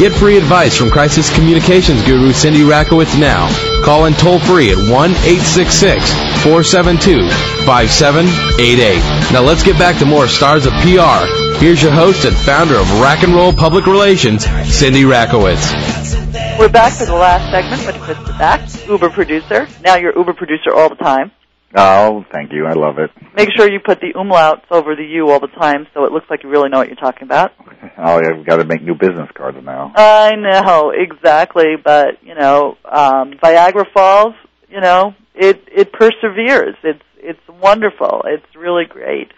H: Get free advice from crisis communications guru Cindy Rakowitz now. Call in toll free at 1-866-472-5788. Now let's get back to more stars of PR. Here's your host and founder of Rack and Roll Public Relations, Cindy Rakowitz.
C: We're back to the last segment with Chris Debiec, Uber producer. Now you're Uber producer all the time.
D: Oh, thank you. I love it.
C: Make sure you put the umlauts over the U all the time so it looks like you really know what you're talking about.
D: Oh, I've got to make new business cards now.
C: I know, exactly. But, you know, um, Viagra Falls, you know, it, it perseveres. It's, it's wonderful. It's really great.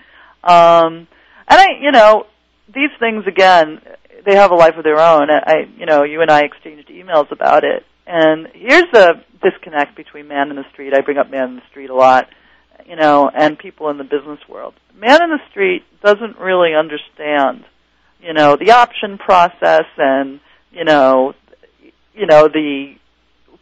C: Um, and I, you know, these things again, they have a life of their own. I, you know, you and I exchanged emails about it. And here's the disconnect between man in the street. I bring up man in the street a lot, you know, and people in the business world. Man in the street doesn't really understand, you know, the option process and, you know, you know, the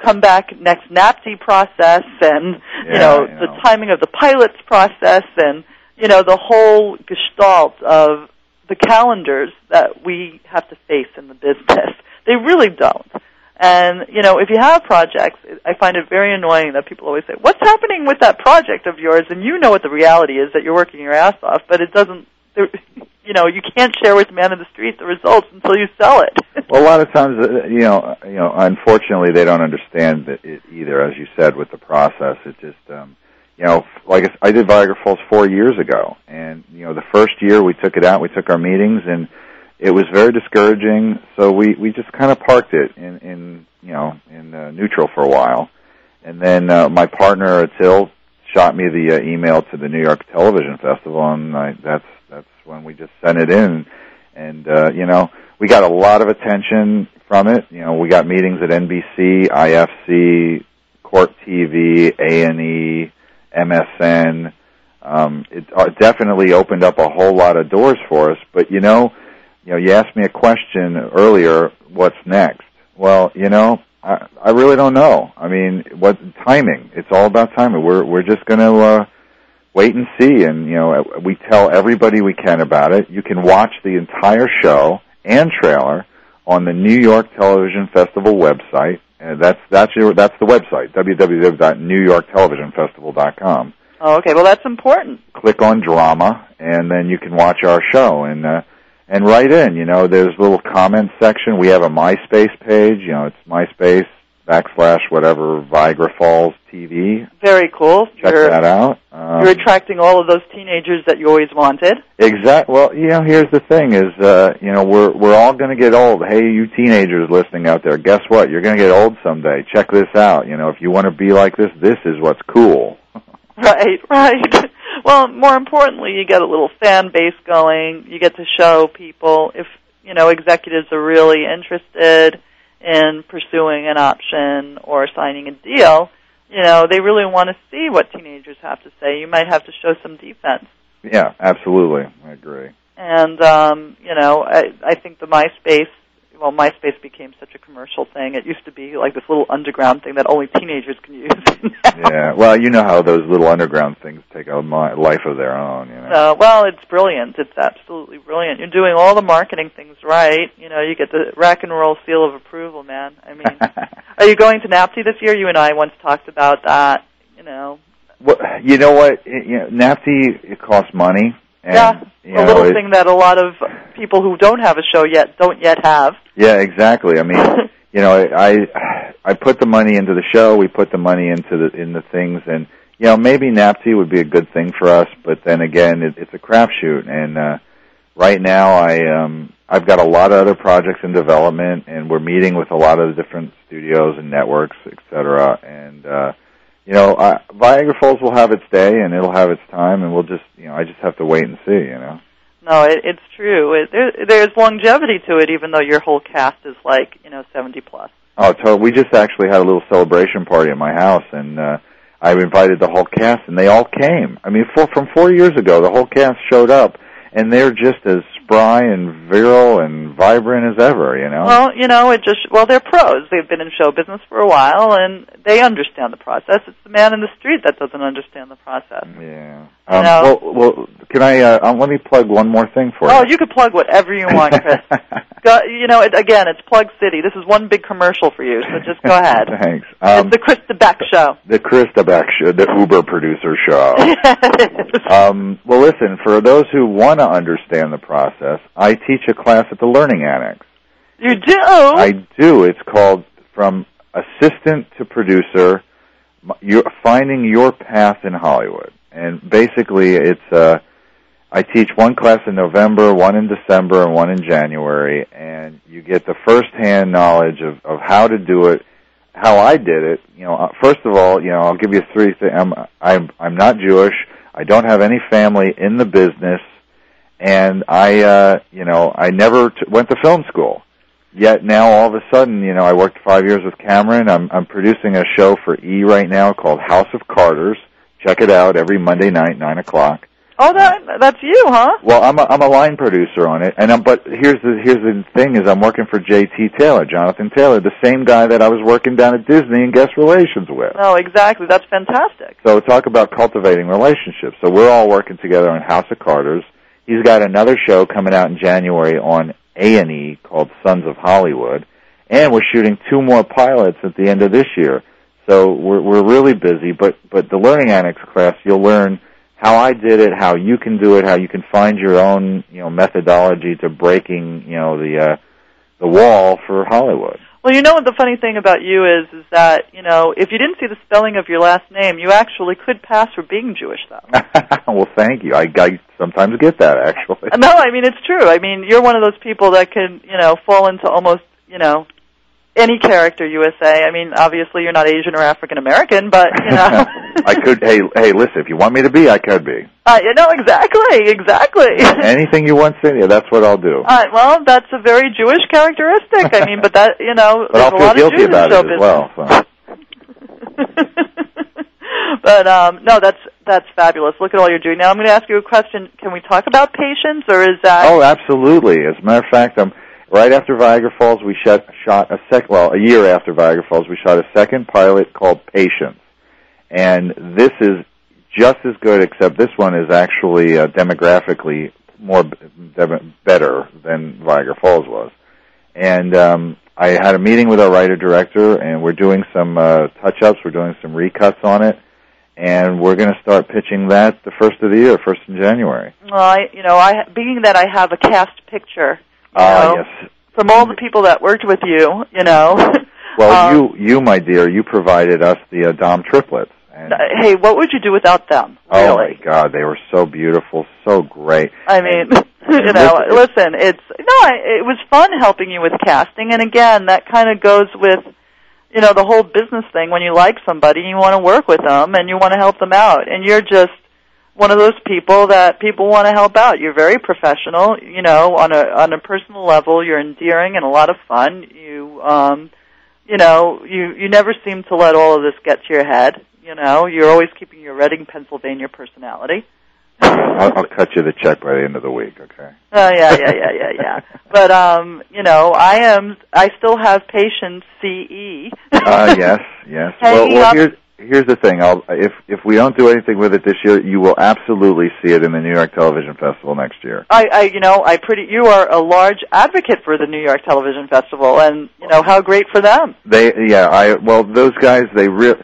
C: come back next NAPSI process and,
D: Yeah,
C: you know. the timing of the pilot's process and, you know, the whole gestalt of the calendars that we have to face in the business. They really don't. And, you know, if you have projects, I find it very annoying that people always say, what's happening with that project of yours? And you know what the reality is that you're working your ass off, but it doesn't, you know, you can't share with the man in the street the results until you sell it.
D: Well, a lot of times, uh, you know, you know, unfortunately, they don't understand it either. As you said, with the process, it just, um, you know, like I did Viagra Falls four years ago, and you know, the first year we took it out, we took our meetings, and it was very discouraging. So we we just kind of parked it in in you know in uh, neutral for a while, and then uh, my partner Atil shot me the uh, email to the New York Television Festival, and I, that's that's when we just sent it in, and uh, you know we got a lot of attention from it. You know, we got meetings at NBC, IFC, Court TV, A and E, MSN. Um, it uh, definitely opened up a whole lot of doors for us. But you know, you know, you asked me a question earlier. What's next? Well, you know, I, I really don't know. I mean, what timing? It's all about timing. We're we're just going to uh, wait and see. And you know, we tell everybody we can about it. You can watch the entire show and trailer on the New York Television Festival website. And that's that's your that's the website www.newyorktelevisionfestival.com.
C: oh, okay, well that's important.
D: Click on drama, and then you can watch our show and uh, and write in. You know, there's a little comment section. We have a MySpace page. You know, it's MySpace backslash whatever Viagra Falls TV.
C: Very cool.
D: Check
C: you're,
D: that out. Um,
C: you're attracting all of those teenagers that you always wanted.
D: Exact. Well, you know, here's the thing: is uh, you know, we're we're all going to get old. Hey, you teenagers listening out there, guess what? You're going to get old someday. Check this out. You know, if you want to be like this, this is what's cool.
C: Right, right. Well, more importantly, you get a little fan base going. You get to show people if, you know, executives are really interested in pursuing an option or signing a deal, you know, they really want to see what teenagers have to say. You might have to show some defense.
D: Yeah, absolutely. I agree.
C: and um, you know, I, I think the MySpace. Well, MySpace became such a commercial thing. It used to be like this little underground thing that only teenagers can use.
D: yeah. Well, you know how those little underground things take a life of their own. You know.
C: Uh, well, it's brilliant. It's absolutely brilliant. You're doing all the marketing things right. You know, you get the rock and roll seal of approval, man. I mean, are you going to NATPE this year? You and I once talked about that. You know,
D: Well, you know what? It, you know, it costs money. And,
C: yeah,
D: you
C: a little
D: it-
C: thing that a lot of people who don't have a show yet don't yet have.
D: Yeah, exactly. I mean, you know, I I put the money into the show. We put the money into the in the things, and you know, maybe NATPE would be a good thing for us. But then again, it, it's a crapshoot, and uh, right now I um I've got a lot of other projects in development, and we're meeting with a lot of the different studios and networks, et cetera. And uh, you know, I, Viagra Falls will have its day, and it'll have its time, and we'll just you know, I just have to wait and see. You know.
C: No, it, it's true. It, there, there's longevity to it, even though your whole cast is like you know 70 plus.
D: Oh, totally. We just actually had a little celebration party at my house, and uh, I invited the whole cast, and they all came. I mean, for, from four years ago, the whole cast showed up, and they're just as spry and virile and vibrant as ever. You know.
C: Well, you know, it just well, they're pros. They've been in show business for a while, and they understand the process. It's the man in the street that doesn't understand the process.
D: yeah. Um, well, well, can I? Uh, um, let me plug one more thing for
C: Oh,
D: you.
C: you could plug whatever you want, Chris. go, you know, it, again, it's Plug City. This is one big commercial for you, so just go ahead.
D: Thanks. Um,
C: it's the Chris Debiec Show.
D: the Chris Debiec show, the Uber producer show. um, well, listen, for those who want to understand the process, I teach a class at the Learning Annex.
C: You do?
D: I do. It's called From Assistant to Producer, you're Finding Your Path in Hollywood. And basically, it's uh, I teach one class in November, one in December, and one in January, and you get the first-hand knowledge of, of how to do it, how I did it. You know, uh, first of all, you know, I'll give you three things. I'm I'm I'm not Jewish. I don't have any family in the business, and I, uh, you know, I never t- went to film school. Yet now, all of a sudden, you know, I worked five years with Cameron. I'm I'm producing a show for E right now called House of Carters. Check it out every Monday night, nine o'clock.
C: Oh, that that's you, huh?
D: Well, I'm a, I'm a line producer on it, and I'm, but here's the here's the thing: is I'm working for J.T. Taylor, Jonathan Taylor, the same guy that I was working down at Disney in guest relations with.
C: No, exactly. That's fantastic.
D: So talk about cultivating relationships. So we're all working together on House of Carters. He's got another show coming out in January on A and E called Sons of Hollywood, and we're shooting two more pilots at the end of this year. So we're we're really busy. But but the Learning Annex class, you'll learn how I did it, how you can do it, how you can find your own you know methodology to breaking you know the uh, the wall for Hollywood.
C: Well, you know what the funny thing about you is, is that you know if you didn't see the spelling of your last name, you actually could pass for being Jewish, though.
D: well, thank you. I, I sometimes get that actually.
C: no, I mean it's true. I mean you're one of those people that can you know fall into almost you know any character USA. I mean obviously you're not Asian or African American, but you know.
D: I could. Hey, hey, listen. If you want me to be, I could be.
C: uh, you know exactly, exactly.
D: Anything you want, Cynthia. That's what I'll do.
C: Uh, well, that's a very Jewish characteristic. I mean, but that you know,
D: But I'll
C: there's a
D: feel
C: lot of
D: guilty
C: Jews in
D: about
C: show
D: it as
C: business.
D: well. So.
C: but um, no, that's that's fabulous. Look at all you're doing. Now I'm going to ask you a question. Can we talk about patience, or is that?
D: Oh, absolutely. As a matter of fact, um, right after Viagra Falls, we shot shot a sec. Well, a year after Viagra Falls, we shot a second pilot called Patience, and this is just as good, except this one is actually uh, demographically more dem- better than Viagra Falls was. And um, I had a meeting with our writer director, and we're doing some uh, touch ups. We're doing some recuts on it, and we're going to start pitching that the first of the year, first in January.
C: Well, I, you know, I being that I have a cast picture,
D: Ah,
C: know,
D: yes.
C: from all the people that worked with you, you know.
D: Well,
C: um,
D: you, you, my dear, you provided us the uh, Dom triplets. And,
C: Hey, what would you do without them?
D: oh my God, they were so beautiful, so great.
C: I mean, you know, listen, it's no, I, it was fun helping you with casting, and again, that kind of goes with, you know, the whole business thing. When you like somebody, and you want to work with them, and you want to help them out, and you're just one of those people that people want to help out. You're very professional, you know, on a on a personal level. You're endearing and a lot of fun. You, um, you know, you you never seem to let all of this get to your head. You know, you're always keeping your Reading, Pennsylvania personality.
D: I'll, I'll cut you the check by the end of the week. Okay.
C: Oh yeah, yeah, yeah, yeah, yeah. But um, you know, I am. I still have patient CE.
D: uh, yes, yes. Well,
C: Hanging
D: well
C: up-
D: here's here's the thing. I'll if if we don't do anything with it this year, you will absolutely see it in the New York Television Festival next year.
C: I, I, you know, I pretty. You are a large advocate for the New York Television Festival, and you know how great for them.
D: They, yeah, I well, those guys, they re-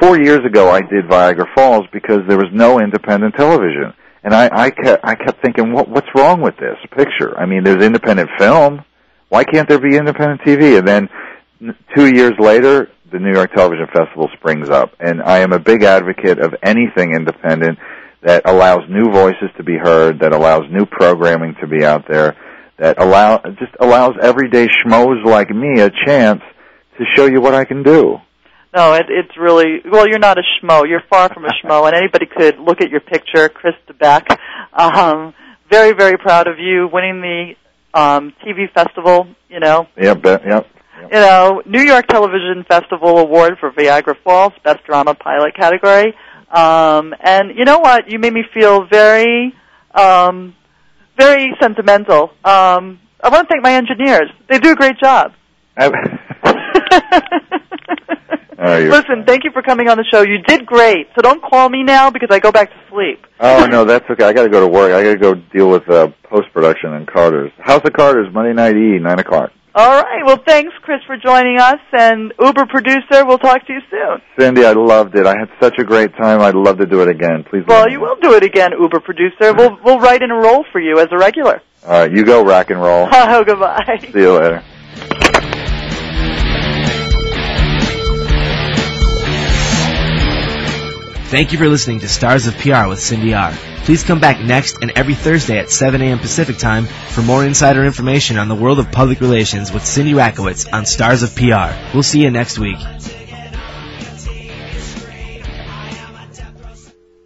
D: four years ago, I did Viagra Falls because there was no independent television, and I, I kept, I kept thinking, what, what's wrong with this picture? I mean, there's independent film. Why can't there be independent TV? And then two years later, the New York Television Festival springs up, and I am a big advocate of anything independent that allows new voices to be heard, that allows new programming to be out there, that allow just allows everyday schmoes like me a chance to show you what I can do.
C: No, it, it's really well. You're not a schmo. You're far from a schmo, and anybody could look at your picture, Chris Debiec. Um, very, very proud of you winning the um, TV festival. You know,
D: Yep, be- yep.
C: you know, New York Television Festival Award for Viagra Falls, Best Drama Pilot category. Um, and you know what? You made me feel very, um, very sentimental. Um, I want to thank my engineers. They do a great job.
D: Oh, you're-
C: Listen, thank you for coming on the show. You did great. So don't call me now because I go back to sleep.
D: oh no, that's okay. I got to go to work. I got to go deal with uh, post production and Carter's House of Carter's Monday night E nine o'clock.
C: All right. Well, thanks, Chris, for joining us. And Uber producer, we'll talk to you soon.
D: Cindy, I loved it. I had such a great time. I'd love to do it again. Please.
C: Well, you will do it again, Uber producer. We'll we'll write in a role for you as a regular.
D: All right, you go rock and roll.
C: Oh, goodbye.
D: See you later.
B: Thank you for listening to Stars of PR with Cindy R. Please come back next and every Thursday at 7 a.m. Pacific Time for more insider information on the world of public relations with Cindy Rakowitz on Stars of PR. We'll see you next week.